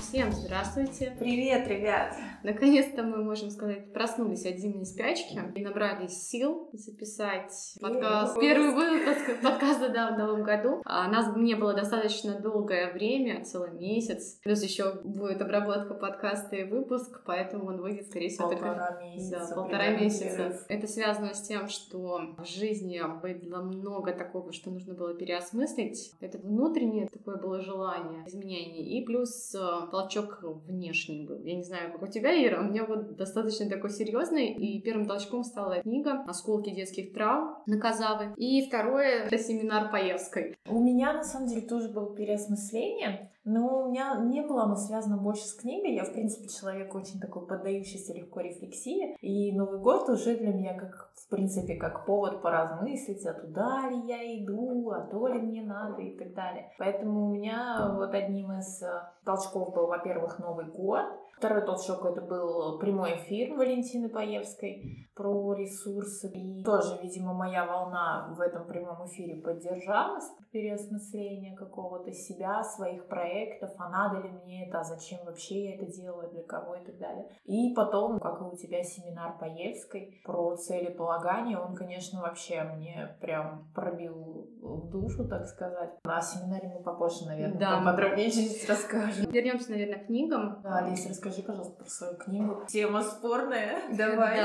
Всем здравствуйте! Привет, ребят! Наконец-то мы, можем сказать, проснулись от зимней спячки и набрались сил записать подкаст. Первый выпуск подкаста да, в новом году. А нас не было достаточно долгое время, целый месяц. Плюс еще будет обработка подкаста и выпуск, поэтому он выйдет, скорее всего, полтора только... месяца. Да, полтора месяца. Это связано с тем, что в жизни было много такого, что нужно было переосмыслить. Это внутреннее такое было желание изменений. И плюс э, толчок внешний был. Я не знаю, как у тебя, Ира, у меня вот достаточно такой серьезный. И первым толчком стала книга «Осколки детских травм» на Казавы. И второе — это семинар Паевской. У меня, на самом деле, тоже было переосмысление. Но у меня не было оно связано больше с книгой. Я, в принципе, человек очень такой поддающийся легко рефлексии. И Новый год уже для меня как, в принципе, как повод поразмыслить, а туда ли я иду, а то ли мне надо и так далее. Поэтому у меня вот одним из э, толчков был, во-первых, Новый год. Второй толчок это был прямой эфир Валентины Паевской про ресурсы. И тоже, видимо, моя волна в этом прямом эфире поддержалась. Переосмысление какого-то себя, своих проектов проектов, а надо ли мне это, а зачем вообще я это делаю, для кого и так далее. И потом, как и у тебя семинар по Ельской про целеполагание, он, конечно, вообще мне прям пробил в душу, так сказать. На семинаре мы попозже, наверное, да. подробнее чуть расскажем. Вернемся, наверное, к книгам. Да, Алиса, расскажи, пожалуйста, про свою книгу. Тема спорная. Давай.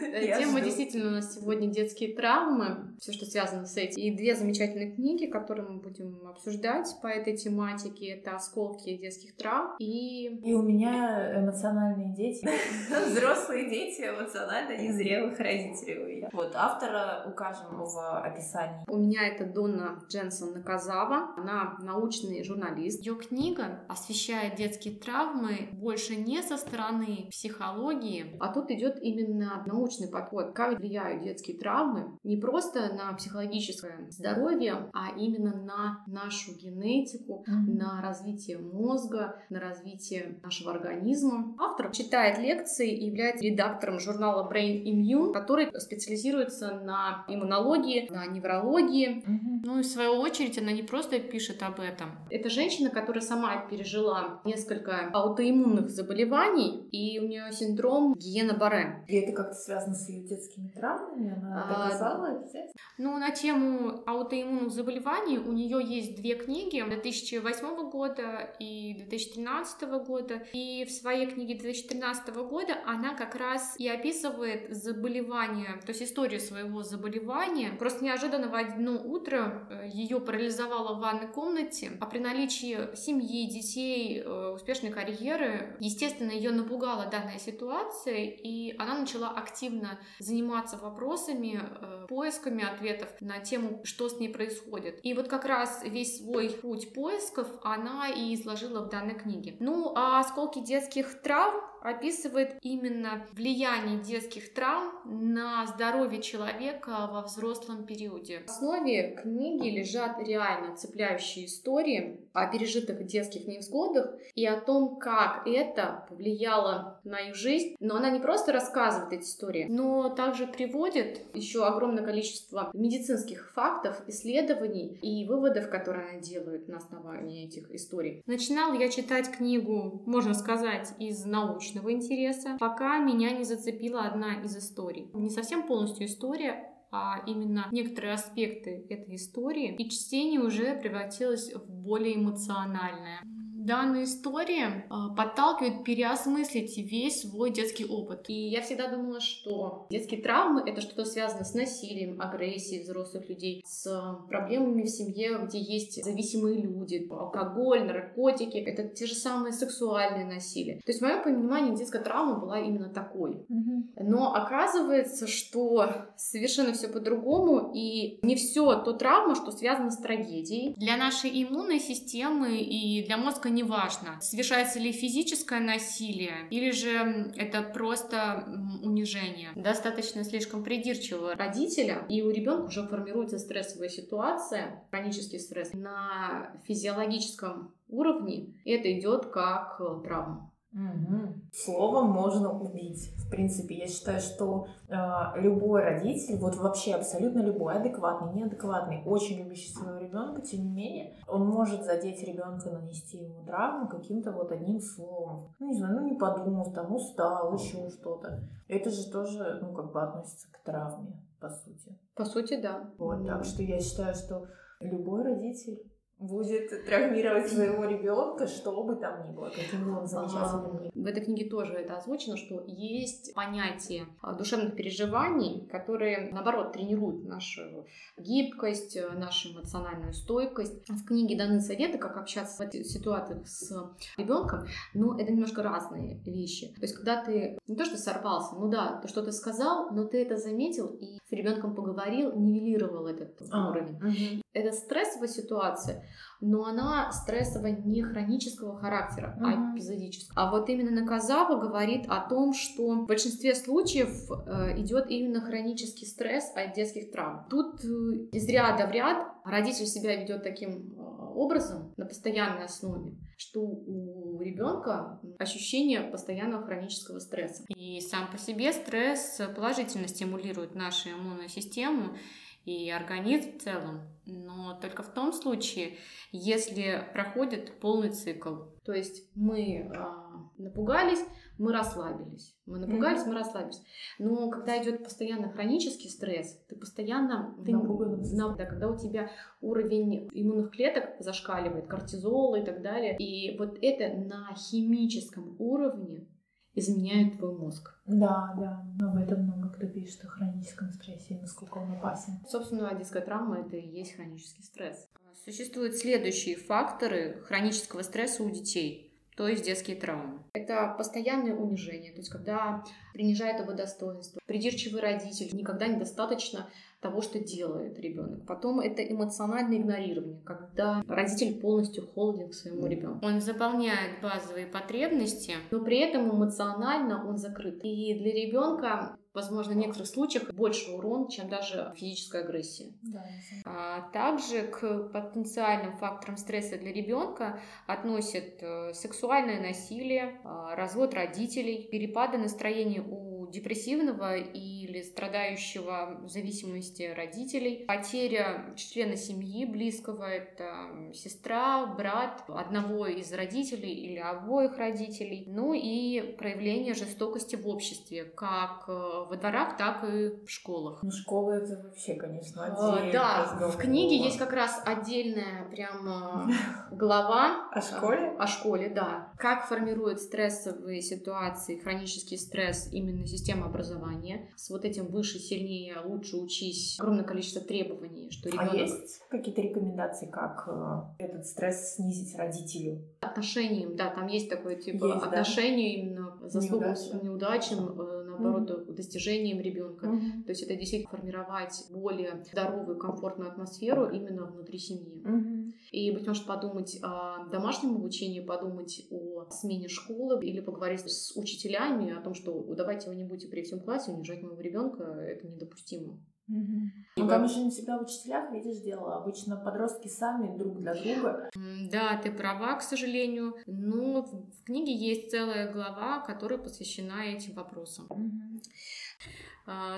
Да. Тема действительно у нас сегодня детские травмы, все, что связано с этим. И две замечательные книги, которые мы будем обсуждать по этой тематике. Это осколки детских травм. И... и у меня эмоциональные дети. Взрослые дети эмоционально незрелых родителей. Вот, автора укажем в описании. У меня это Донна Дженсон Наказава. Она научный журналист. Ее книга освещает детские травмы больше не со стороны психологии, а тут идет именно научный подход. Как влияют детские травмы не просто на психологическое здоровье, а именно на нашу генетику, mm-hmm. на развитие развитие мозга, на развитие нашего организма. Автор читает лекции и является редактором журнала Brain Immune, который специализируется на иммунологии, на неврологии. Угу. Ну и в свою очередь она не просто пишет об этом. Это женщина, которая сама пережила несколько аутоиммунных заболеваний, и у нее синдром Гиена Барре. И это как-то связано с ее детскими травмами? Она а, доказала а, это? Ну, на тему аутоиммунных заболеваний у нее есть две книги 2008 года года и 2013 года. И в своей книге 2013 года она как раз и описывает заболевание, то есть историю своего заболевания. Просто неожиданно в одно утро э, ее парализовало в ванной комнате, а при наличии семьи, детей, э, успешной карьеры, естественно, ее напугала данная ситуация, и она начала активно заниматься вопросами, э, поисками ответов на тему, что с ней происходит. И вот как раз весь свой путь поисков она и изложила в данной книге. Ну, а осколки детских травм описывает именно влияние детских травм на здоровье человека во взрослом периоде. В основе книги лежат реально цепляющие истории о пережитых детских невзгодах и о том, как это повлияло на их жизнь. Но она не просто рассказывает эти истории, но также приводит еще огромное количество медицинских фактов, исследований и выводов, которые она делает на основании этих историй. Начинала я читать книгу, можно сказать, из научных научного интереса, пока меня не зацепила одна из историй. Не совсем полностью история, а именно некоторые аспекты этой истории, и чтение уже превратилось в более эмоциональное. Данная история э, подталкивает переосмыслить весь свой детский опыт. И я всегда думала, что детские травмы — это что-то связано с насилием, агрессией взрослых людей, с проблемами в семье, где есть зависимые люди, алкоголь, наркотики. Это те же самые сексуальные насилие. То есть в моем понимании детская травма была именно такой. Но оказывается, что совершенно все по-другому, и не все то травма, что связано с трагедией. Для нашей иммунной системы и для мозга неважно, совершается ли физическое насилие или же это просто унижение. Достаточно слишком придирчивого родителя, и у ребенка уже формируется стрессовая ситуация, хронический стресс на физиологическом уровне, и это идет как э, травма. Угу. Словом можно убить. В принципе, я считаю, что э, любой родитель, вот вообще абсолютно любой, адекватный, неадекватный, очень любящий своего ребенка, тем не менее, он может задеть ребенка, нанести ему травму каким-то вот одним словом. Ну, не знаю, ну не подумав, там устал, еще что-то. Это же тоже, ну, как бы относится к травме, по сути. По сути, да. Вот, так что я считаю, что любой родитель будет травмировать своего ребенка, что бы там ни было, каким бы он замечательным В этой книге тоже это озвучено, что есть понятие а, душевных переживаний, которые, наоборот, тренируют нашу гибкость, нашу эмоциональную стойкость. В книге даны советы, как общаться в этих ситуациях с ребенком, но это немножко разные вещи. То есть, когда ты не то что сорвался, ну да, ты что-то сказал, но ты это заметил и с ребенком поговорил, нивелировал этот а, уровень. Угу. Это стрессовая ситуация, но она стрессовая не хронического характера, uh-huh. а эпизодического. А вот именно Наказава говорит о том, что в большинстве случаев э, идет именно хронический стресс от детских травм. Тут э, из ряда в ряд родитель себя ведет таким э, образом на постоянной основе, что у ребенка ощущение постоянного хронического стресса. И сам по себе стресс положительно стимулирует нашу иммунную систему и организм в целом, но только в том случае, если проходит полный цикл. То есть мы э, напугались, мы расслабились. Мы напугались, mm-hmm. мы расслабились. Но когда идет постоянно хронический стресс, ты постоянно... Ты, на, да, когда у тебя уровень иммунных клеток зашкаливает, кортизол и так далее. И вот это на химическом уровне изменяет твой мозг. Да, да, но об этом много кто пишет о хроническом стрессе и насколько он опасен. Собственно, детская травма это и есть хронический стресс. Существуют следующие факторы хронического стресса у детей то есть детские травмы. Это постоянное унижение, то есть когда принижает его достоинство. Придирчивый родитель никогда недостаточно того, что делает ребенок. Потом это эмоциональное игнорирование, когда родитель полностью холоден к своему ребенку. Он заполняет базовые потребности, но при этом эмоционально он закрыт. И для ребенка возможно, в некоторых случаях больше урон, чем даже физическая агрессия. Да, а, также к потенциальным факторам стресса для ребенка относят э, сексуальное насилие, а, развод родителей, перепады настроения у депрессивного или страдающего в зависимости родителей, потеря члена семьи близкого, это сестра, брат одного из родителей или обоих родителей, ну и проявление жестокости в обществе, как э, во дворах, так и в школах. Ну, школа это вообще, конечно, отдельно. Да, в книге есть как раз отдельная прям глава. О школе? О школе, да. Как формирует стрессовые ситуации, хронический стресс именно система образования. С вот этим выше, сильнее, лучше учись. Огромное количество требований, что ребенок... А есть какие-то рекомендации, как э, этот стресс снизить родителю? Отношениям, да, там есть такое типа есть, отношение да? именно заслугам неудачам, э, наоборот, mm-hmm. достижением ребенка. Mm-hmm. То есть это действительно формировать более здоровую, комфортную атмосферу именно внутри семьи. Mm-hmm. И, быть может, подумать о домашнем обучении, подумать о смене школы или поговорить с учителями о том, что давайте вы не будете при всем классе унижать моего ребенка, это недопустимо. Угу. Ну, там же не всегда в учителях, видишь, дело. Обычно подростки сами друг для друга. Да, ты права, к сожалению. Но в книге есть целая глава, которая посвящена этим вопросам. Угу.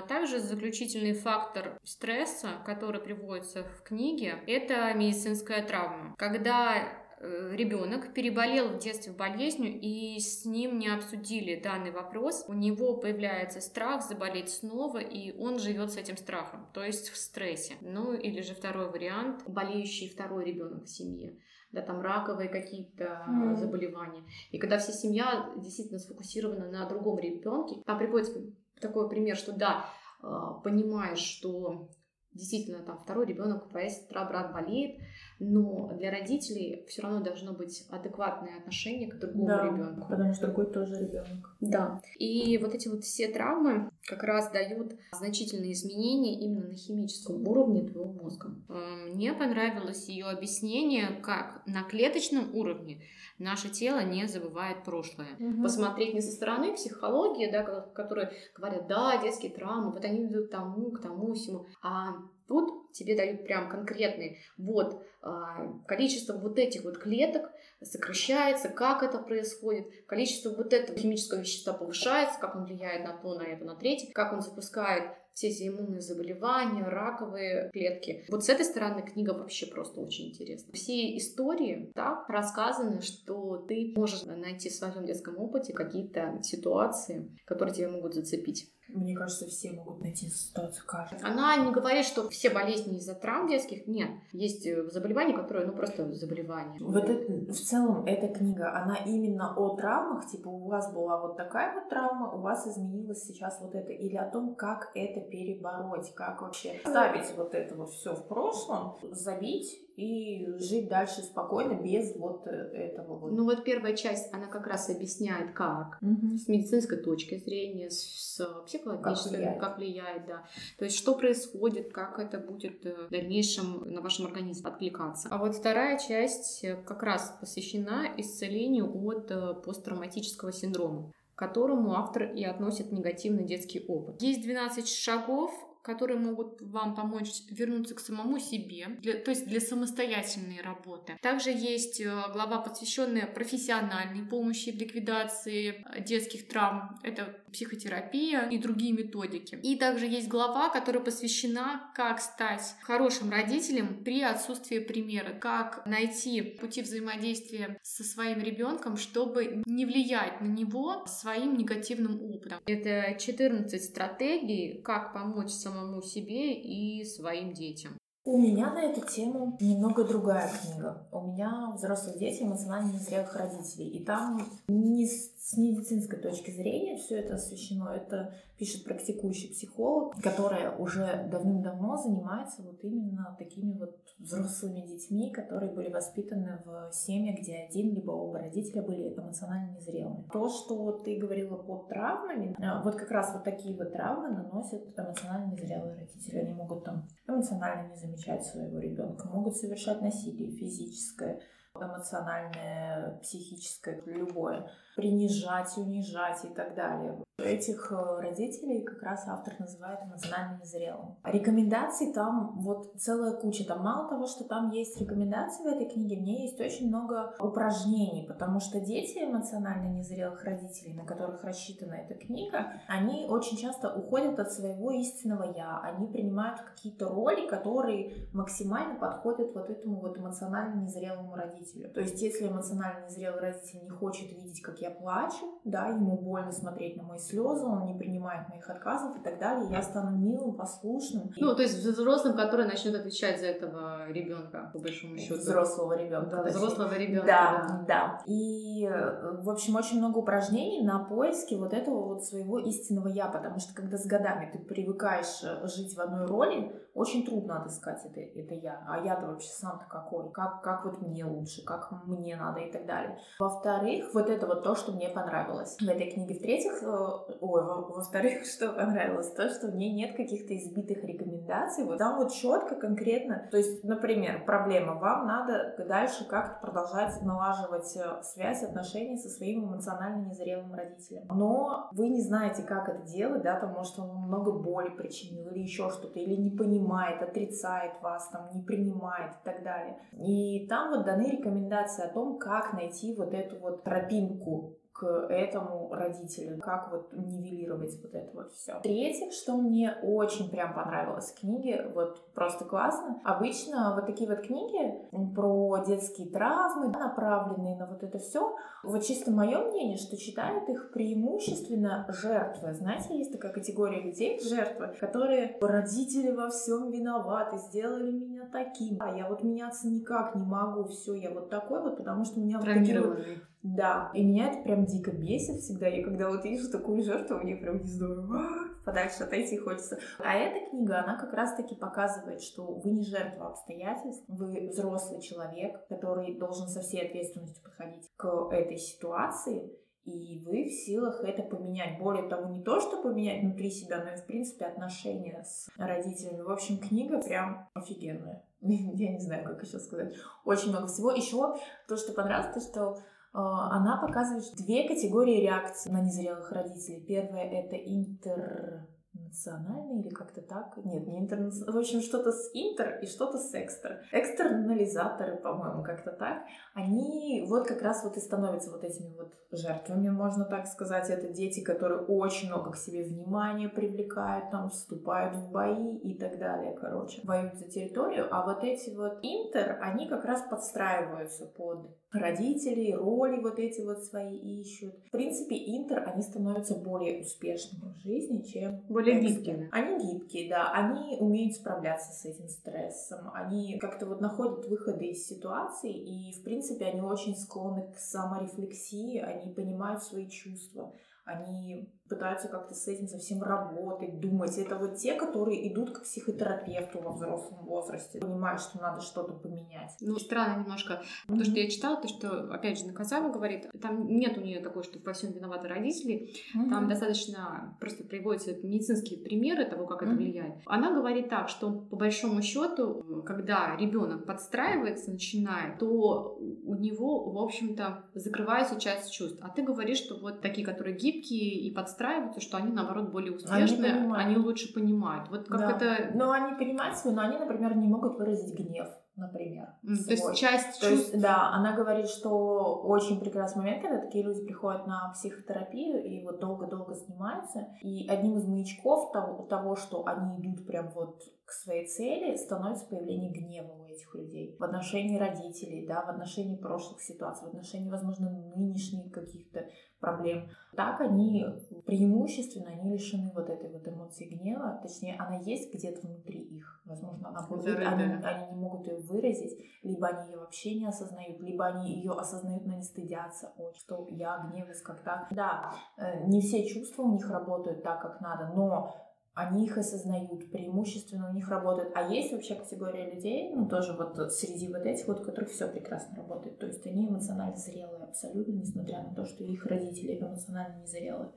Также заключительный фактор стресса, который приводится в книге, это медицинская травма. Когда Э, ребенок переболел в детстве болезнью и с ним не обсудили данный вопрос, у него появляется страх заболеть снова, и он живет с этим страхом, то есть в стрессе. Ну или же второй вариант, болеющий второй ребенок в семье да, там раковые какие-то mm. заболевания. И когда вся семья действительно сфокусирована на другом ребенке, там приводится такой пример, что да, а, понимаешь, что действительно там второй ребенок, твоя сестра, брат болеет, но для родителей все равно должно быть адекватное отношение к другому да, ребенку. Потому что другой тоже ребенок. Да. И вот эти вот все травмы как раз дают значительные изменения именно на химическом уровне твоего мозга. Э, мне понравилось ее объяснение, как на клеточном уровне наше тело не забывает прошлое. Угу. Посмотреть не со стороны психологии, да, которые говорят, да, детские травмы, вот они ведут к тому, к тому, всему, а Тут тебе дают прям конкретный, вот а, количество вот этих вот клеток сокращается, как это происходит, количество вот этого химического вещества повышается, как он влияет на то, на это, на третье, как он запускает все эти иммунные заболевания, раковые клетки. Вот с этой стороны книга вообще просто очень интересна. Все истории так рассказаны, что ты можешь найти в своем детском опыте какие-то ситуации, которые тебя могут зацепить. Мне кажется, все могут найти ситуацию каждый. Она не говорит, что все болезни из-за травм детских. Нет. Есть э, заболевания, которые, ну, просто заболевания. Вот это, в целом, эта книга, она именно о травмах. Типа, у вас была вот такая вот травма, у вас изменилось сейчас вот это. Или о том, как это перебороть, как вообще ставить вот это вот все в прошлом, забить и жить дальше спокойно без вот э, этого вот. Ну вот первая часть, она как раз объясняет, как Угу. с медицинской точки зрения, с, психологической, Как влияет. как влияет, да. То есть что происходит, как это будет э, в дальнейшем на вашем организме откликаться. А вот вторая часть э, как раз посвящена исцелению от посттравматического синдрома к которому автор и относит негативный детский опыт. Есть 12 шагов, которые могут вам помочь вернуться к самому себе, для- то есть для самостоятельной работы. Также есть э, глава, посвященная профессиональной помощи в ликвидации э, детских травм. Это психотерапия и другие методики. И также есть глава, которая посвящена, как стать хорошим родителем при отсутствии примера, как найти пути взаимодействия со своим ребенком, чтобы не влиять на него своим негативным опытом. Это 14 стратегий, как помочь самому себе и своим детям. У меня на эту тему немного другая книга. У меня «Взрослые дети эмоционально незрелых родителей». И там не с медицинской точки зрения все это освещено. Это пишет практикующий психолог, которая уже давным-давно занимается вот именно такими вот взрослыми детьми, которые были воспитаны в семьях, где один либо оба родителя были эмоционально незрелыми. То, что ты говорила под травмами, а, вот как раз вот такие вот травмы наносят эмоционально незрелые родители. Они могут там эмоционально не замечать своего ребенка, могут совершать насилие физическое, эмоциональное, психическое, любое, принижать, унижать и так далее. Этих э, родителей как раз автор называет эмоционально незрелым. Рекомендаций там вот целая куча. Там мало того, что там есть рекомендации в этой книге, в ней есть очень много упражнений, потому что дети эмоционально незрелых родителей, на которых рассчитана эта книга, они очень часто уходят от своего истинного «я». Они принимают какие-то роли, которые максимально подходят вот этому вот эмоционально незрелому родителю. То есть, если эмоционально незрелый родитель не хочет видеть, как я плачу, да, ему больно смотреть на мои слезы, он не принимает моих отказов и так далее, я стану милым, послушным. Ну, то есть взрослым, который начнет отвечать за этого ребенка, по большому счету. взрослого ребенка. Да, взрослого ребенка. Да, да. И, э, в общем, очень много упражнений на поиске вот этого вот своего истинного я, потому что когда с годами ты привыкаешь э, жить в одной роли, очень трудно отыскать это, это я. А я-то вообще сам-то какой? Как, как вот мне лучше, как мне надо и так далее. Во-вторых, вот это вот то, что мне понравилось в этой книге. В-третьих, э, ой, во- во-вторых, что понравилось, то, что в ней нет каких-то избитых рекомендаций. Вот там вот четко, конкретно. То есть, например, проблема. Вам надо дальше как-то продолжать налаживать э, связь, отношения со своим эмоционально незрелым родителем. Но вы не знаете, как это делать, да, там, может, он много боли причинил или еще что-то, или не понимает, отрицает вас, там, не принимает и так далее. И там вот даны рекомендации о том, как найти вот эту вот тропинку к этому родителю, как вот нивелировать вот это вот все. Третье, что мне очень прям понравилось в книге, вот просто классно. Обычно вот такие вот книги про детские травмы, да, направленные на вот это все, вот чисто мое мнение, что читают их преимущественно жертвы. Знаете, есть такая категория людей, жертвы, которые родители во всем виноваты, сделали меня таким, а я вот меняться никак не могу, все, я вот такой вот, потому что у меня вот такие вот. Да, и меня это прям дико бесит всегда. Я когда вот вижу такую жертву, мне прям не знаю, «А, подальше отойти хочется. А эта книга, она как раз-таки показывает, что вы не жертва обстоятельств, вы взрослый человек, который должен со всей ответственностью подходить к этой ситуации, и вы в силах это поменять. Более того, не то, что поменять внутри себя, но и, в принципе, отношения с родителями. В общем, книга прям офигенная. Я не знаю, как еще сказать. Очень много всего. Еще то, что понравилось, то, что она показывает две категории реакций на незрелых родителей. Первая — это интер интернациональный или как-то так. Нет, не интернациональный. В общем, что-то с интер и что-то с экстер. Экстернализаторы, по-моему, как-то так. Они вот как раз вот и становятся вот этими вот жертвами, можно так сказать. Это дети, которые очень много к себе внимания привлекают, там, вступают в бои и так далее, короче. Воюют за территорию. А вот эти вот интер, они как раз подстраиваются под родителей, роли вот эти вот свои ищут. В принципе, интер, они становятся более успешными в жизни, чем более гибкими. Они гибкие, да, они умеют справляться с этим стрессом, они как-то вот находят выходы из ситуации, и, в принципе, они очень склонны к саморефлексии, они понимают свои чувства, они пытаются как-то с этим совсем работать, думать. Это вот те, которые идут к психотерапевту во взрослом возрасте, понимают, что надо что-то поменять. Ну, странно немножко. Mm-hmm. То, что я читала, то, что, опять же, Наказава говорит, там нет у нее такой, что во всем виноваты родители. Mm-hmm. Там достаточно просто приводятся медицинские примеры того, как mm-hmm. это влияет. Она говорит так, что по большому счету, когда ребенок подстраивается, начинает, то у него, в общем-то, закрывается часть чувств. А ты говоришь, что вот такие, которые гибкие и подстраиваются, подстраиваются, что они, наоборот, более успешные, они, они лучше понимают. Вот как да. это... Но они понимают свой, но они, например, не могут выразить гнев например. Mm, то есть часть то чувств... есть, да, она говорит, что очень прекрасный момент, когда такие люди приходят на психотерапию и вот долго-долго снимаются, и одним из маячков того, того, что они идут прям вот к своей цели, становится появление гнева у этих людей в отношении родителей, да, в отношении прошлых ситуаций, в отношении, возможно, нынешних каких-то проблем. Так они преимущественно, они лишены вот этой вот эмоции гнева, точнее, она есть где-то внутри их. Возможно, она будет, они, они не могут ее выразить, либо они ее вообще не осознают, либо они ее осознают, но не стыдятся, Ой, что я гневаюсь как-то. Да, э, не все чувства у них работают так, как надо, но они их осознают, преимущественно у них работают. А есть вообще категория людей, ну тоже вот среди вот этих вот, у которых все прекрасно работает. То есть они эмоционально зрелые абсолютно, несмотря на то, что их родители эмоционально незрелые.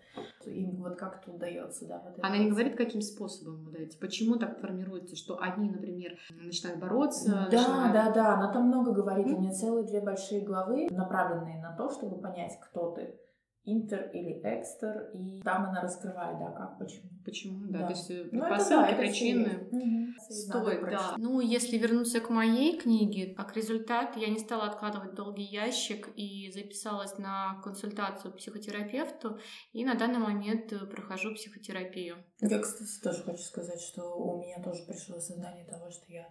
Им вот как это удается, да. Вот Она не говорит, каким способом удается, почему так формируется, что одни, например, начинают бороться. Да, начинают... да, да, она там много говорит. Mm-hmm. У нее целые две большие главы, направленные на то, чтобы понять, кто ты интер или экстер, и там она раскрывает, да, как, почему. Почему, да, да. то есть э, ну, предпосылки, да, причины. Угу. Стоит, да. Ну, если вернуться к моей книге, как результат, я не стала откладывать долгий ящик и записалась на консультацию к психотерапевту, и на данный момент э, прохожу психотерапию. Я, кстати, тоже хочу сказать, что у меня тоже пришло осознание того, что я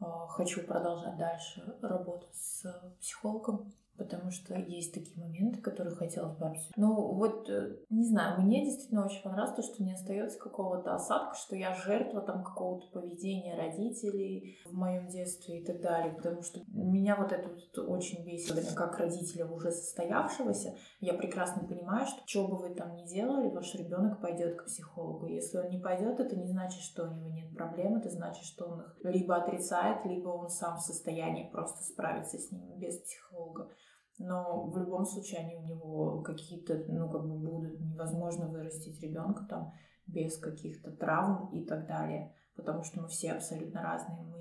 э, хочу продолжать дальше работать с психологом потому что есть такие моменты, которые хотелось бы обсудить. Ну, вот, э, не знаю, мне действительно очень понравилось то, что не остается какого-то осадка, что я жертва там какого-то поведения родителей в моем детстве и так далее, потому что меня вот это вот очень бесит, как родителя уже состоявшегося. Я прекрасно понимаю, что что бы вы там ни делали, ваш ребенок пойдет к психологу. Если он не пойдет, это не значит, что у него нет проблем, это значит, что он их либо отрицает, либо он сам в состоянии просто справиться с ними без психолога но в любом случае они у него какие-то, ну, как бы будут невозможно вырастить ребенка там без каких-то травм и так далее, потому что мы все абсолютно разные, мы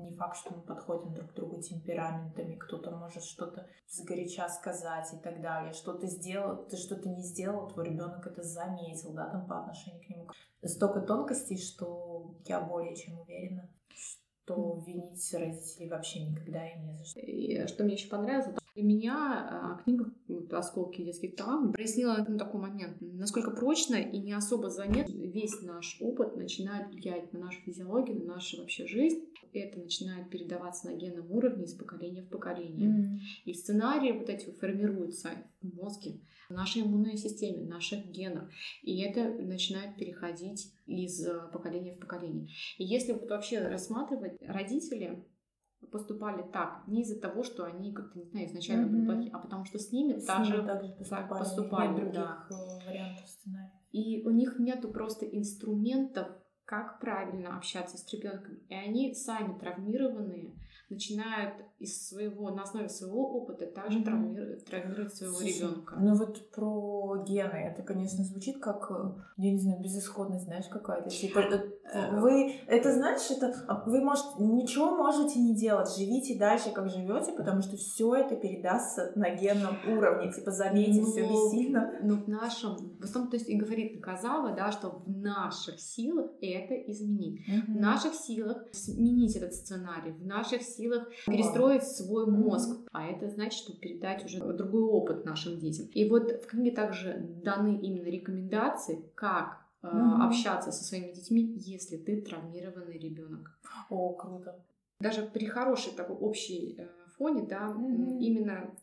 не факт, что мы подходим друг к другу темпераментами, кто-то может что-то сгоряча сказать и так далее, что ты сделал, ты что-то не сделал, твой ребенок это заметил, да, там по отношению к нему. Столько тонкостей, что я более чем уверена, что винить родителей вообще никогда и не за что. И что мне еще понравилось, для меня а, книга «Осколки детских травм» прояснила ну, такой момент, насколько прочно и не особо заметно весь наш опыт начинает влиять на нашу физиологию, на нашу вообще жизнь. Это начинает передаваться на генном уровне из поколения в поколение. Mm-hmm. И сценарии вот эти формируются в мозге, в нашей иммунной системе, в наших генах. И это начинает переходить из э, поколения в поколение. И если вот вообще рассматривать родители, поступали так не из-за того, что они как-то, не знаю, изначально mm-hmm. были плохие, а потому что с ними с также, также поступали, поступали других да. Э, вариантов сценария. И у них нету просто инструментов, как правильно общаться с ребенком. И они сами травмированные начинают из своего, на основе своего опыта также mm-hmm. травмирует, травмирует своего Слушай, ребенка. Ну вот про гены, это, конечно, звучит как, э, я не знаю, безысходность, знаешь, какая-то. Типа, вы, это значит, это, а, вы, может, ничего можете не делать, живите дальше, как живете, потому что все это передастся на генном уровне, типа, заметьте, все бессильно. Ну, в нашем, в основном, то есть и говорит Казава, да, что в наших силах это изменить. Mm-hmm. В наших силах сменить этот сценарий, в наших силах перестроить свой мозг, а это значит, что передать уже другой опыт нашим детям. И вот в книге также даны именно рекомендации, как э, mm общаться со своими детьми, если ты травмированный ребенок. О, круто. Даже при хорошей такой общей э, фоне, да, mm именно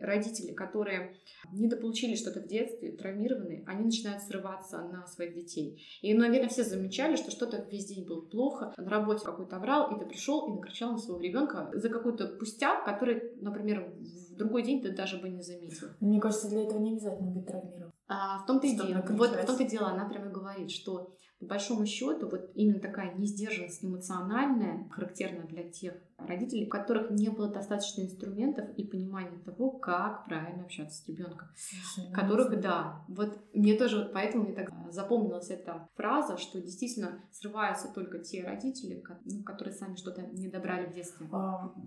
родители, которые недополучили что-то в детстве, травмированы, они начинают срываться на своих детей. И, наверное, все замечали, что что-то весь день было плохо, на работе какой-то врал, и ты пришел и накричал на своего ребенка за какой-то пустяк, который, например, в другой день ты даже бы не заметил. Мне кажется, для этого не обязательно быть травмирован. А, в том-то и дело. Вот в том-то и дело, она прямо говорит, что по большому счету, вот именно такая несдержанность эмоциональная характерна для тех родителей, у которых не было достаточно инструментов и понимания того, как правильно общаться с ребенком. Которых, да, вот мне тоже, вот поэтому мне так запомнилась эта фраза, что действительно срываются только те родители, ну, которые сами что-то не добрали в детстве.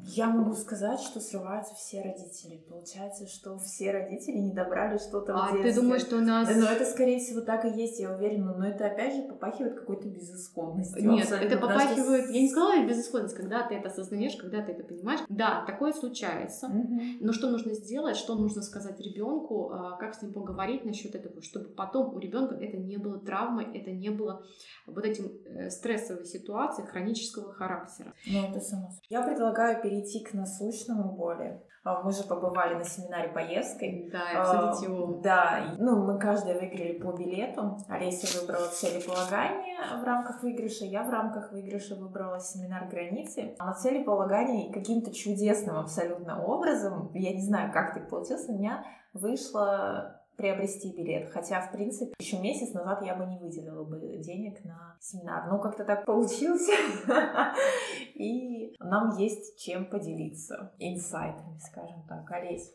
Я могу сказать, что срываются все родители. Получается, что все родители не добрали что-то а в детстве. А ты думаешь, что у нас... Но это, скорее всего, так и есть, я уверена. Но это, опять же, попахивает какой-то безысходностью. Нет, это попахивает... Я не сказала безысходность, когда ты это осознаешь, когда ты это понимаешь. Да, такое случается. Угу. Но что нужно сделать, что нужно сказать ребенку, а, как с ним поговорить насчет этого, чтобы потом у ребенка это не было травмой, это не было вот этим э, стрессовой ситуации хронического характера. Ну, это само Я предлагаю перейти к насущному более. А, мы же побывали на семинаре Поевской. Да, и обсудить его. Да, ну, мы каждая выиграли по билету. Олеся выбрала целеполагание в рамках выигрыша, я в рамках выигрыша выбрала семинар границы. А на целеполагании каким-то чудесным абсолютно образом, я не знаю, как так получилось, у меня вышло приобрести билет. Хотя, в принципе, еще месяц назад я бы не выделила бы денег на семинар. Но как-то так получилось. И нам есть чем поделиться инсайтами, скажем так. Олесь,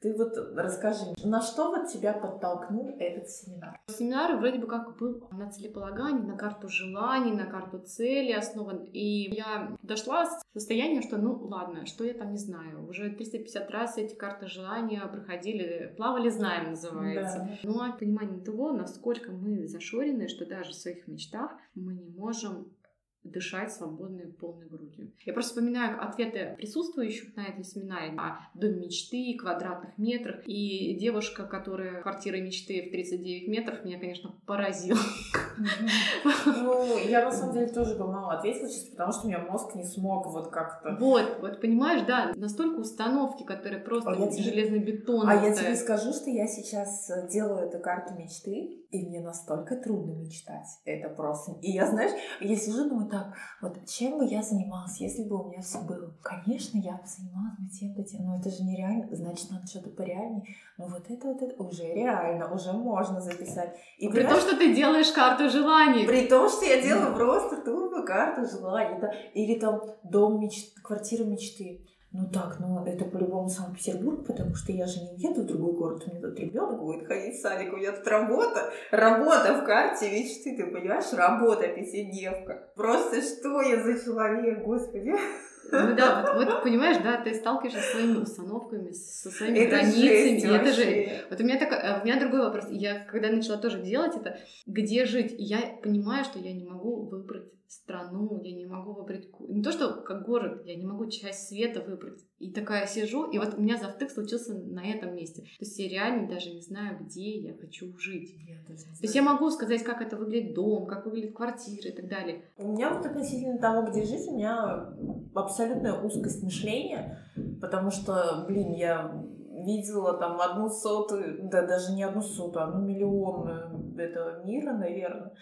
ты вот расскажи, на что вот тебя подтолкнул этот семинар? Семинар вроде бы как был на целеполагании, на карту желаний, на карту цели основан. И я дошла с состояния, что ну ладно, что я там не знаю. Уже 350 раз эти карты желания проходили, плавали знаем называется. Да. Ну а понимание того, насколько мы зашорены, что даже в своих мечтах мы не можем дышать свободной полной грудью. Я просто вспоминаю ответы присутствующих на этом семинаре о доме мечты, квадратных метрах. И девушка, которая квартира мечты в 39 метров, меня, конечно, поразила. Ну, я на самом деле тоже бы мало ответила, чисто потому что у меня мозг не смог вот как-то... Вот, вот понимаешь, да, настолько установки, которые просто а железно-бетонные. А я тебе скажу, что я сейчас делаю эту карту мечты, и мне настолько трудно мечтать. Это просто... И я, знаешь, я сижу, думаю, так, вот чем бы я занималась, если бы у меня все было? Конечно, я бы занималась бы тем-то, тем, но это же нереально, значит, надо что-то пореальнее. Но вот это вот это уже реально, уже можно записать. И при том, что ты делаешь карту желаний. При том, что я делаю просто тупо карту желаний. Да? Или там дом мечты, квартира мечты. Ну так, ну это по-любому Санкт-Петербург, потому что я же не уеду в другой город, у меня тут ребенок будет ходить в садик, у меня тут работа, работа в карте мечты, ты понимаешь, работа, пятидневка. Просто что я за человек, господи. Ну да, вот, вот понимаешь, да, ты сталкиваешься со своими установками, со своими это границами. Жесть, это же. Вот у меня так, э, у меня другой вопрос. Я когда начала тоже делать это, где жить, я понимаю, что я не могу выбрать страну, я не могу выбрать... Не то, что как город, я не могу часть света выбрать. И такая сижу, и вот у меня завтык случился на этом месте. То есть я реально даже не знаю, где я хочу жить. Я то есть я могу сказать, как это выглядит дом, как выглядит квартира и так далее. У меня вот относительно того, где жить, у меня абсолютная узкость мышления, потому что, блин, я видела там одну сотую, да даже не одну сотую, одну миллионную этого мира, наверное.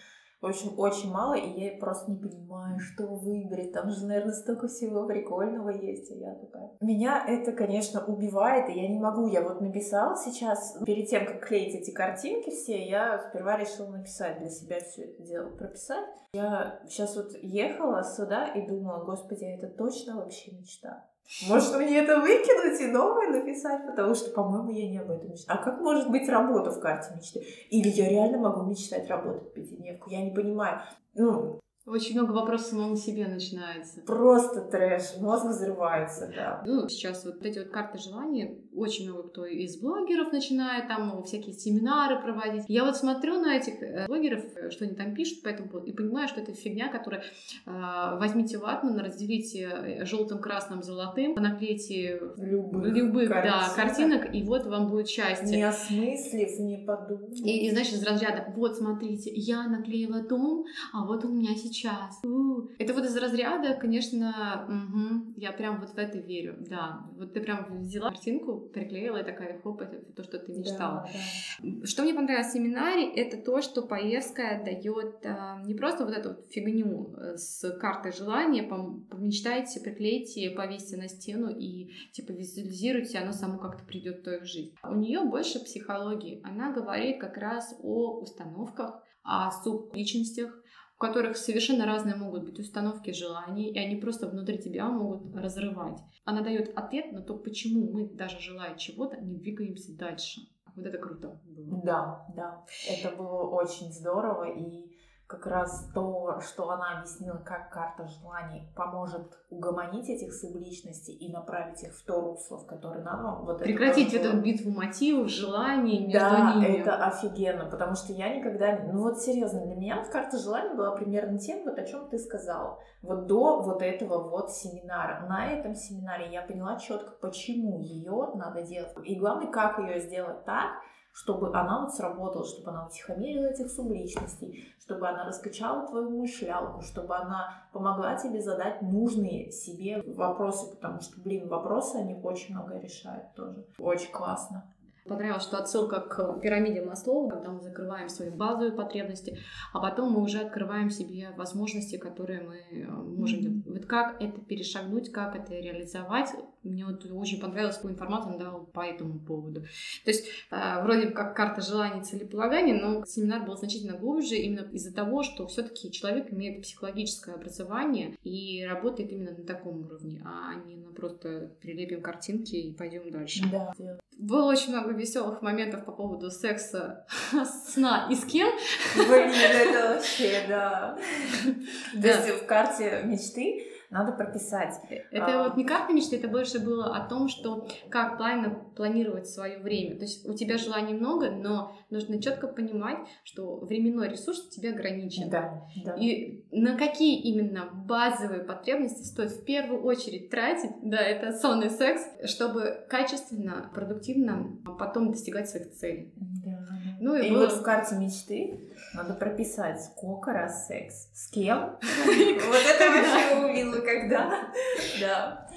В общем, очень мало, и я просто не понимаю, что выбрать. Там же, наверное, столько всего прикольного есть, а я такая. Меня это, конечно, убивает, и я не могу. Я вот написала сейчас, перед тем, как клеить эти картинки все, я сперва решила написать для себя все это дело, прописать. Я сейчас вот ехала сюда и думала, господи, а это точно вообще мечта? Может, мне это выкинуть и новое написать, потому что, по-моему, я не об этом мечтаю. А как может быть работа в карте мечты? Или я реально могу мечтать работать пятидневку? Я не понимаю. Ну, очень много вопросов самому себе начинается. Просто трэш, мозг взрывается, да. Ну, сейчас вот эти вот карты желаний, очень много кто из блогеров начинает там всякие семинары проводить. Я вот смотрю на этих э, блогеров, э, что они там пишут по этому поводу, и понимаю, что это фигня, которая э, возьмите ватман, разделите желтым, красным, золотым, наклейте любых, любых картинок. Да, картинок, и вот вам будет счастье. Не осмыслив, не подумав. И, и значит, из разряда, вот смотрите, я наклеила дом, а вот у меня сейчас сейчас. У-у. Это вот из разряда, конечно, угу, я прям вот в это верю, да. Вот ты прям взяла картинку, приклеила и такая, хоп, это то, что ты мечтала. Да, да. Что мне понравилось в семинаре, это то, что Паевская дает а, не просто вот эту фигню э, с картой желания, помечтайте, приклейте, повесьте на стену и типа визуализируйте, оно само как-то придет в их жизнь. У нее больше психологии. Она говорит как раз о установках, о субличностях, у которых совершенно разные могут быть установки желаний, и они просто внутри тебя могут разрывать. Она дает ответ на то, почему мы, даже желая чего-то, не двигаемся дальше. Вот это круто было. Да, да. Это было очень здорово, и как раз то, что она объяснила, как карта желаний поможет угомонить этих субличностей и направить их в то русло, в которое надо. Вот Прекратить это эту битву мотивов, желаний между да, ними. это офигенно, потому что я никогда... Ну вот серьезно, для меня вот карта желаний была примерно тем, вот о чем ты сказала. Вот до вот этого вот семинара. На этом семинаре я поняла четко, почему ее надо делать. И главное, как ее сделать так, чтобы она вот сработала, чтобы она утихомирила этих субличностей, чтобы она раскачала твою мышлялку, чтобы она помогла тебе задать нужные себе вопросы, потому что, блин, вопросы, они очень много решают тоже. Очень классно понравилось, что отсылка к пирамиде Маслоу, когда мы закрываем свои базовые потребности, а потом мы уже открываем себе возможности, которые мы э, можем делать. Вот как это перешагнуть, как это реализовать, мне вот очень понравилась какую информацию он дал по этому поводу. То есть э, вроде как карта желаний целеполагания, но семинар был значительно глубже именно из-за того, что все-таки человек имеет психологическое образование и работает именно на таком уровне, а не на просто прилепим картинки и пойдем дальше. Да. Было очень много веселых моментов по поводу секса, сна и с кем. Блин, это вообще, да. То есть в карте мечты надо прописать. Это а... вот не карта мечты, это больше было о том, что как правильно планировать свое время. То есть у тебя желаний много, но нужно четко понимать, что временной ресурс у тебя ограничен. Да, да. И на какие именно базовые потребности стоит в первую очередь тратить, да, это сон и секс, чтобы качественно, продуктивно потом достигать своих целей. Да. Ну и, и было... вот в карте мечты надо прописать, сколько раз секс, с кем. Вот это вообще увидела, когда. Да.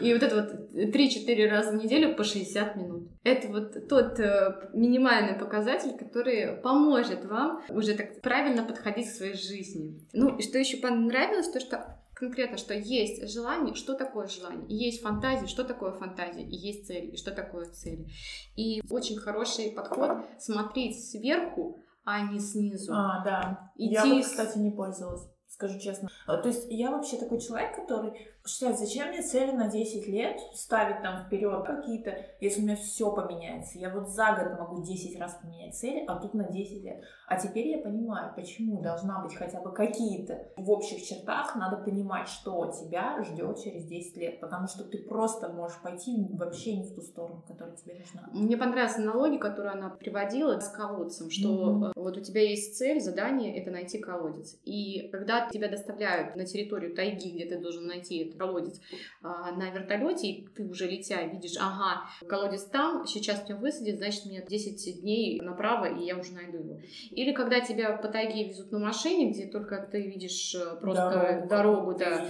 И вот это вот 3-4 раза в неделю по 60 минут. Это вот тот э, минимальный показатель, который поможет вам уже так правильно подходить к своей жизни. Ну, и что еще понравилось, то что конкретно, что есть желание, что такое желание, и есть фантазия, что такое фантазия, и есть цель, и что такое цель. И очень хороший подход смотреть сверху, а не снизу. А, да. Идти... Я бы, кстати, не пользовалась, скажу честно. А, то есть я вообще такой человек, который считает, зачем мне цели на 10 лет ставить там вперед какие-то, если у меня все поменяется. Я вот за год могу 10 раз поменять цели, а тут на 10 лет. А теперь я понимаю, почему должна быть хотя бы какие-то в общих чертах, надо понимать, что тебя ждет через 10 лет, потому что ты просто можешь пойти вообще не в ту сторону, которая тебе нужна. Мне понравилась аналогия, которую она приводила с колодцем, что mm-hmm. вот у тебя есть цель, задание — это найти колодец. И когда тебя доставляют на территорию тайги, где ты должен найти колодец а, на вертолете, и ты уже летя видишь, ага, колодец там, сейчас меня высадит, значит, мне 10 дней направо, и я уже найду его. Или когда тебя по тайге везут на машине, где только ты видишь э, просто дорогу, дорогу да,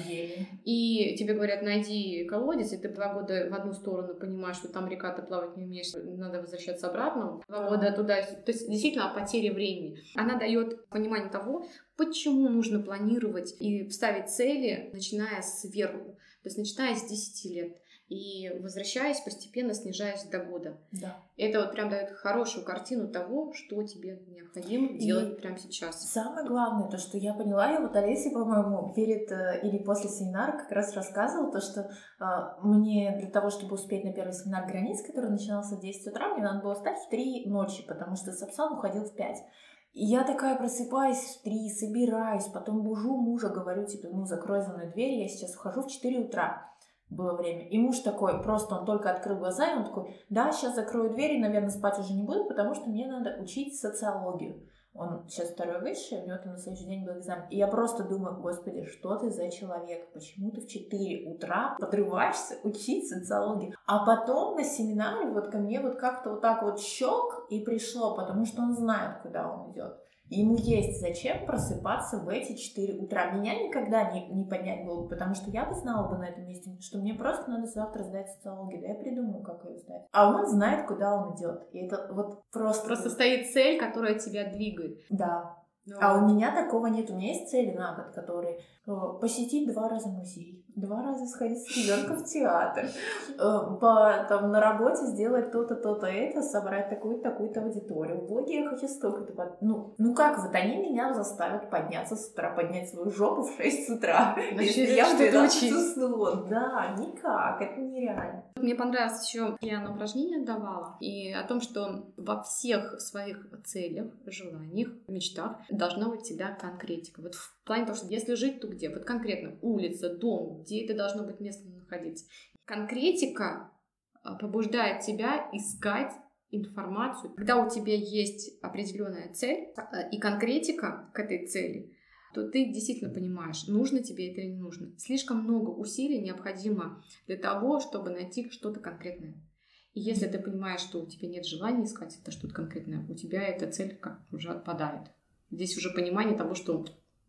и тебе говорят, найди колодец, и ты два года в одну сторону понимаешь, что там река, ты плавать не умеешь, надо возвращаться обратно, два года туда, то есть действительно о потере времени. Она дает понимание того, почему нужно планировать и ставить цели, начиная сверху, то есть начиная с 10 лет. и возвращаясь, постепенно снижаясь до года. Да. Это вот прям дает хорошую картину того, что тебе необходимо И делать прямо сейчас. Самое главное, то, что я поняла, я вот Олесе, по-моему, перед э, или после семинара как раз рассказывала, то, что э, мне для того, чтобы успеть на первый семинар границ, который начинался в 10 утра, мне надо было встать в 3 ночи, потому что Сапсан уходил в 5. И я такая просыпаюсь в 3, собираюсь, потом бужу мужа, говорю, типа, ну, закрой за мной дверь, я сейчас ухожу в 4 утра было время. И муж такой, просто он только открыл глаза, и он такой, да, сейчас закрою дверь, и, наверное, спать уже не буду, потому что мне надо учить социологию. Он сейчас второй высший, у него там на следующий день был экзамен. И я просто думаю, господи, что ты за человек? Почему ты в 4 утра подрываешься учить социологию? А потом на семинаре вот ко мне вот как-то вот так вот щек и пришло, потому что он знает, куда он идет. Ему есть зачем просыпаться в эти 4 утра. Меня никогда не, не поднять было бы, потому что я бы знала бы на этом месте, что мне просто надо завтра сдать социологию. Да я придумаю, как ее сдать. А он знает, куда он идет. И это вот просто... Просто стоит цель, которая тебя двигает. Да. Ну, А у меня такого нет. У меня есть цели на год, которые э, посетить два раза музей, два раза сходить с ребенком в театр, э, по, там, на работе сделать то-то, то-то, это, собрать такую-то, такую-то аудиторию. В блоге я хочу столько-то. под- Ну, ну как вот они меня заставят подняться с утра, поднять свою жопу в 6 утра. Если я в что-то 12 учить. уснула. Да, никак, это нереально. Мне понравилось еще, я на упражнение давала, и о том, что во всех своих целях, желаниях, мечтах должна быть всегда конкретика. Вот в плане того, что если жить, то где? Вот конкретно улица, дом, где это должно быть место находиться. Конкретика а, побуждает тебя искать информацию. Когда у тебя есть определенная цель а, и конкретика к этой цели, то ты действительно понимаешь, нужно тебе это или не нужно. Слишком много усилий необходимо для того, чтобы найти что-то конкретное. И если ты понимаешь, что у тебя нет желания искать это что-то конкретное, у тебя эта цель как уже отпадает. Здесь уже понимание того, что,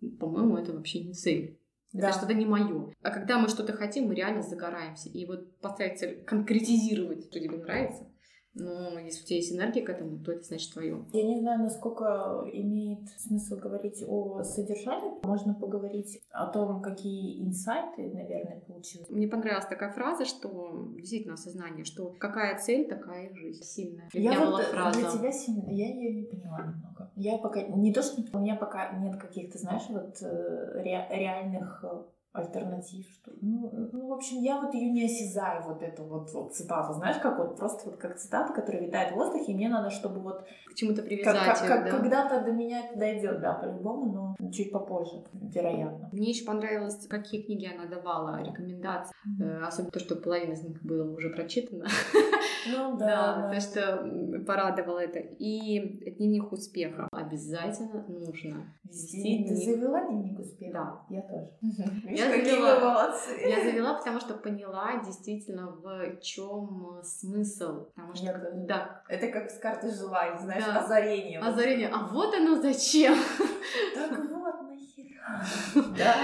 по-моему, это вообще не цель. Да. Это что-то не мое. А когда мы что-то хотим, мы реально загораемся. И вот поставить цель, конкретизировать, что тебе нравится. Но если у тебя есть энергия к этому, то это значит твое. Я не знаю, насколько имеет смысл говорить о содержании. Можно поговорить о том, какие инсайты, наверное, получилось. Мне понравилась такая фраза, что действительно осознание, что какая цель, такая и жизнь. Сильная. Для Я меня вот была э, фраза. для тебя сильно, я ее не поняла немного. Я пока не то, что у меня пока нет каких-то, знаешь, вот э, ре- реальных э, альтернатив, что ну, ну, в общем, я вот ее не осязаю, вот эту вот, вот цитату, знаешь, как вот просто вот как цитата, которая витает в воздухе, и мне надо, чтобы вот К чему-то как- привязать как- её, как- да. когда-то до меня это дойдет, да, по-любому, но чуть попозже, вероятно. Мне еще понравилось, какие книги она давала, рекомендации. Э, Особенно то, что половина из них было уже прочитано. Ну да, Да, да. то, что порадовало это. И дневник успеха обязательно нужно. Вести- Вести Ты дневник. завела дневник успеха? Да. Я тоже. Я завела. Я завела, потому что поняла действительно, в чем смысл. Потому что, да, Это как с картой желаний, знаешь, Да. озарение. Озарение. А вот оно зачем? Так вот, нахера. Да.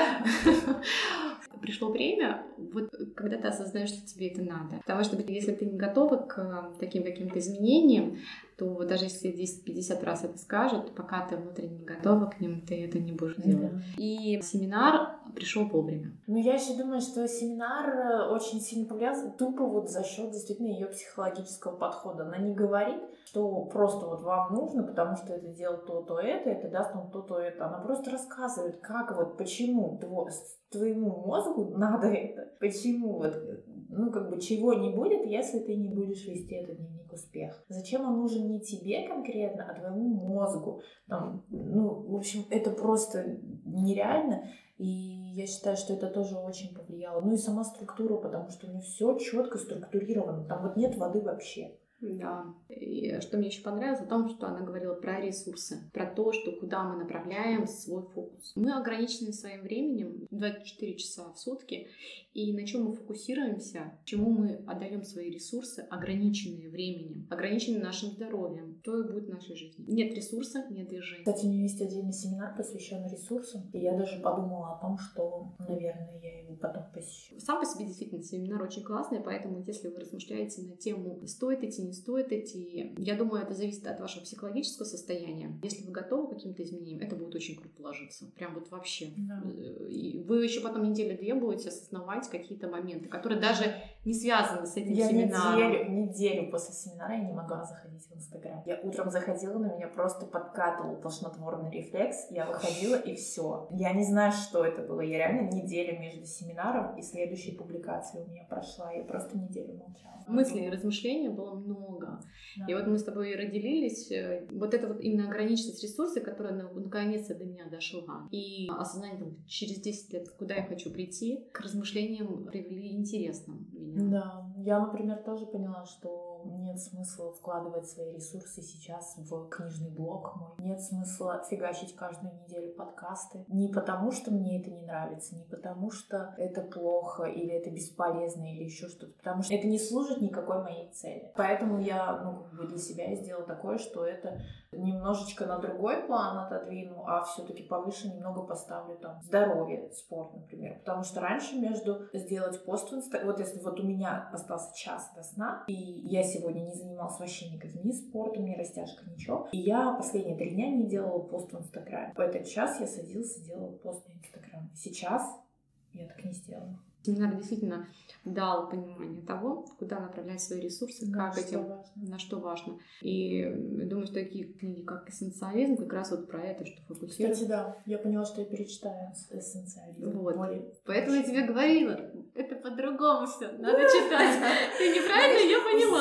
Пришло время, вот когда ты осознаешь, что тебе это надо. Потому что если ты не готова к э, таким каким-то изменениям, то даже если 10-50 раз это скажут, пока ты внутренне не готова к ним, ты это не будешь делать. И семинар пришел вовремя. Ну, я еще думаю, что семинар э, очень сильно повлиял тупо вот за счет действительно ее психологического подхода. Она не говорит, что просто вот вам нужно, потому что это делает то, то, это, это даст вам то, то, это. Она просто рассказывает, как вот, почему твоему мозгу надо это, почему вот, э, ну, как бы, чего не будет, если ты не будешь вести этот дневник успеха. Зачем он нужен не тебе конкретно, а твоему мозгу? Там, ну, в общем, это просто нереально. И я считаю, что это тоже очень повлияло. Ну и сама структура, потому что у нее все четко структурировано. Там вот нет воды вообще. Да. И что мне еще понравилось, о том, что она говорила про ресурсы, про то, что куда мы направляем свой фокус. Мы ограничены своим временем 24 часа в сутки, и на чем мы фокусируемся, чему мы отдаем свои ресурсы, ограниченные временем, ограниченные нашим здоровьем, то и будет в нашей жизни. Нет ресурса, нет движения. Кстати, у нее есть отдельный семинар, посвященный ресурсам. И я даже подумала о том, что, наверное, я его потом посещу. Сам по себе действительно семинар очень классный, поэтому если вы размышляете на тему, стоит идти, не стоит идти, я думаю, это зависит от вашего психологического состояния. Если вы готовы к каким-то изменениям, это будет очень круто ложиться. Прям вот вообще. Да. И вы еще потом неделю-две будете осознавать какие-то моменты, которые даже не связаны с этим я семинаром. Неделю, неделю после семинара я не могла заходить в Инстаграм. Я утром заходила, на меня просто подкатывал тошнотворный рефлекс. Я выходила и все. Я не знаю, что это было. Я реально неделю между семинаром и следующей публикацией у меня прошла. Я просто неделю молчала. Мыслей и размышлений было много. Да. И вот мы с тобой разделились. Э, вот это вот именно ограниченность ресурсов, которая наконец-то до меня дошла. И осознание там, через 10 лет, куда я хочу прийти, к размышлениям привели интересно меня. Да, я, например, тоже поняла, что нет смысла вкладывать свои ресурсы сейчас в книжный блог мой. Нет смысла фигачить каждую неделю подкасты. Не потому, что мне это не нравится, не потому, что это плохо или это бесполезно или еще что-то, потому что это не служит никакой моей цели. Поэтому я ну, для себя сделала такое, что это немножечко на другой план отодвину, а все-таки повыше немного поставлю там здоровье, спорт, например. Потому что раньше между сделать пост в вот если вот у меня остался час до сна, и я сегодня не занималась вообще никаким ни спортом, ни растяжкой, ничего, и я последние три дня не делала пост в Инстаграме. В этот час я садился, делала пост в Инстаграм. Сейчас я так не сделала. Семинар действительно дал понимание того, куда направлять свои ресурсы, на как этим, важно. на что важно. И думаю, что такие книги, как «Эссенциализм», как раз вот про это, что фокусирует. Кстати, да, я поняла, что я перечитаю «Эссенциализм». Вот. Более... Поэтому я тебе говорила, это по-другому все, надо читать. Ты неправильно ее поняла.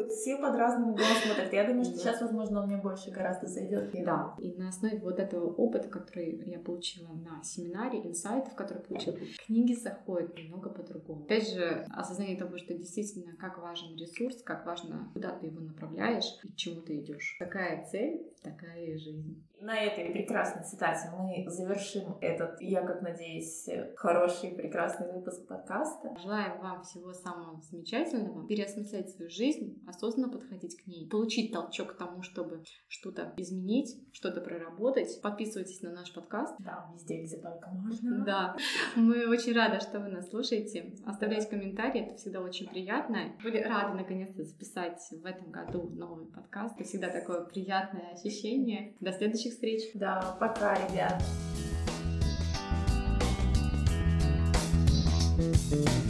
Опыт, все под разным углом смотрят. Я думаю, что сейчас, возможно, он мне больше гораздо зайдет. Да, и на основе вот этого опыта, который я получила на семинаре, инсайтов, которые получила, книги заходят немного по-другому. Опять же, осознание того, что действительно как важен ресурс, как важно, куда ты его направляешь и к чему ты идешь. Какая цель, такая и жизнь. На этой прекрасной цитате мы завершим этот, я как надеюсь, хороший, прекрасный выпуск подкаста. Желаем вам всего самого замечательного, переосмыслять свою жизнь, осознанно подходить к ней, получить толчок к тому, чтобы что-то изменить, что-то проработать. Подписывайтесь на наш подкаст. Да, везде, где только можно. Да, мы очень рады, что вы нас слушаете. Оставляйте комментарии, это всегда очень приятно. Были рады наконец-то записать в этом году новый подкаст. Это всегда такое приятное ощущение. До следующих следующих встреч. Да, пока, ребят. thank you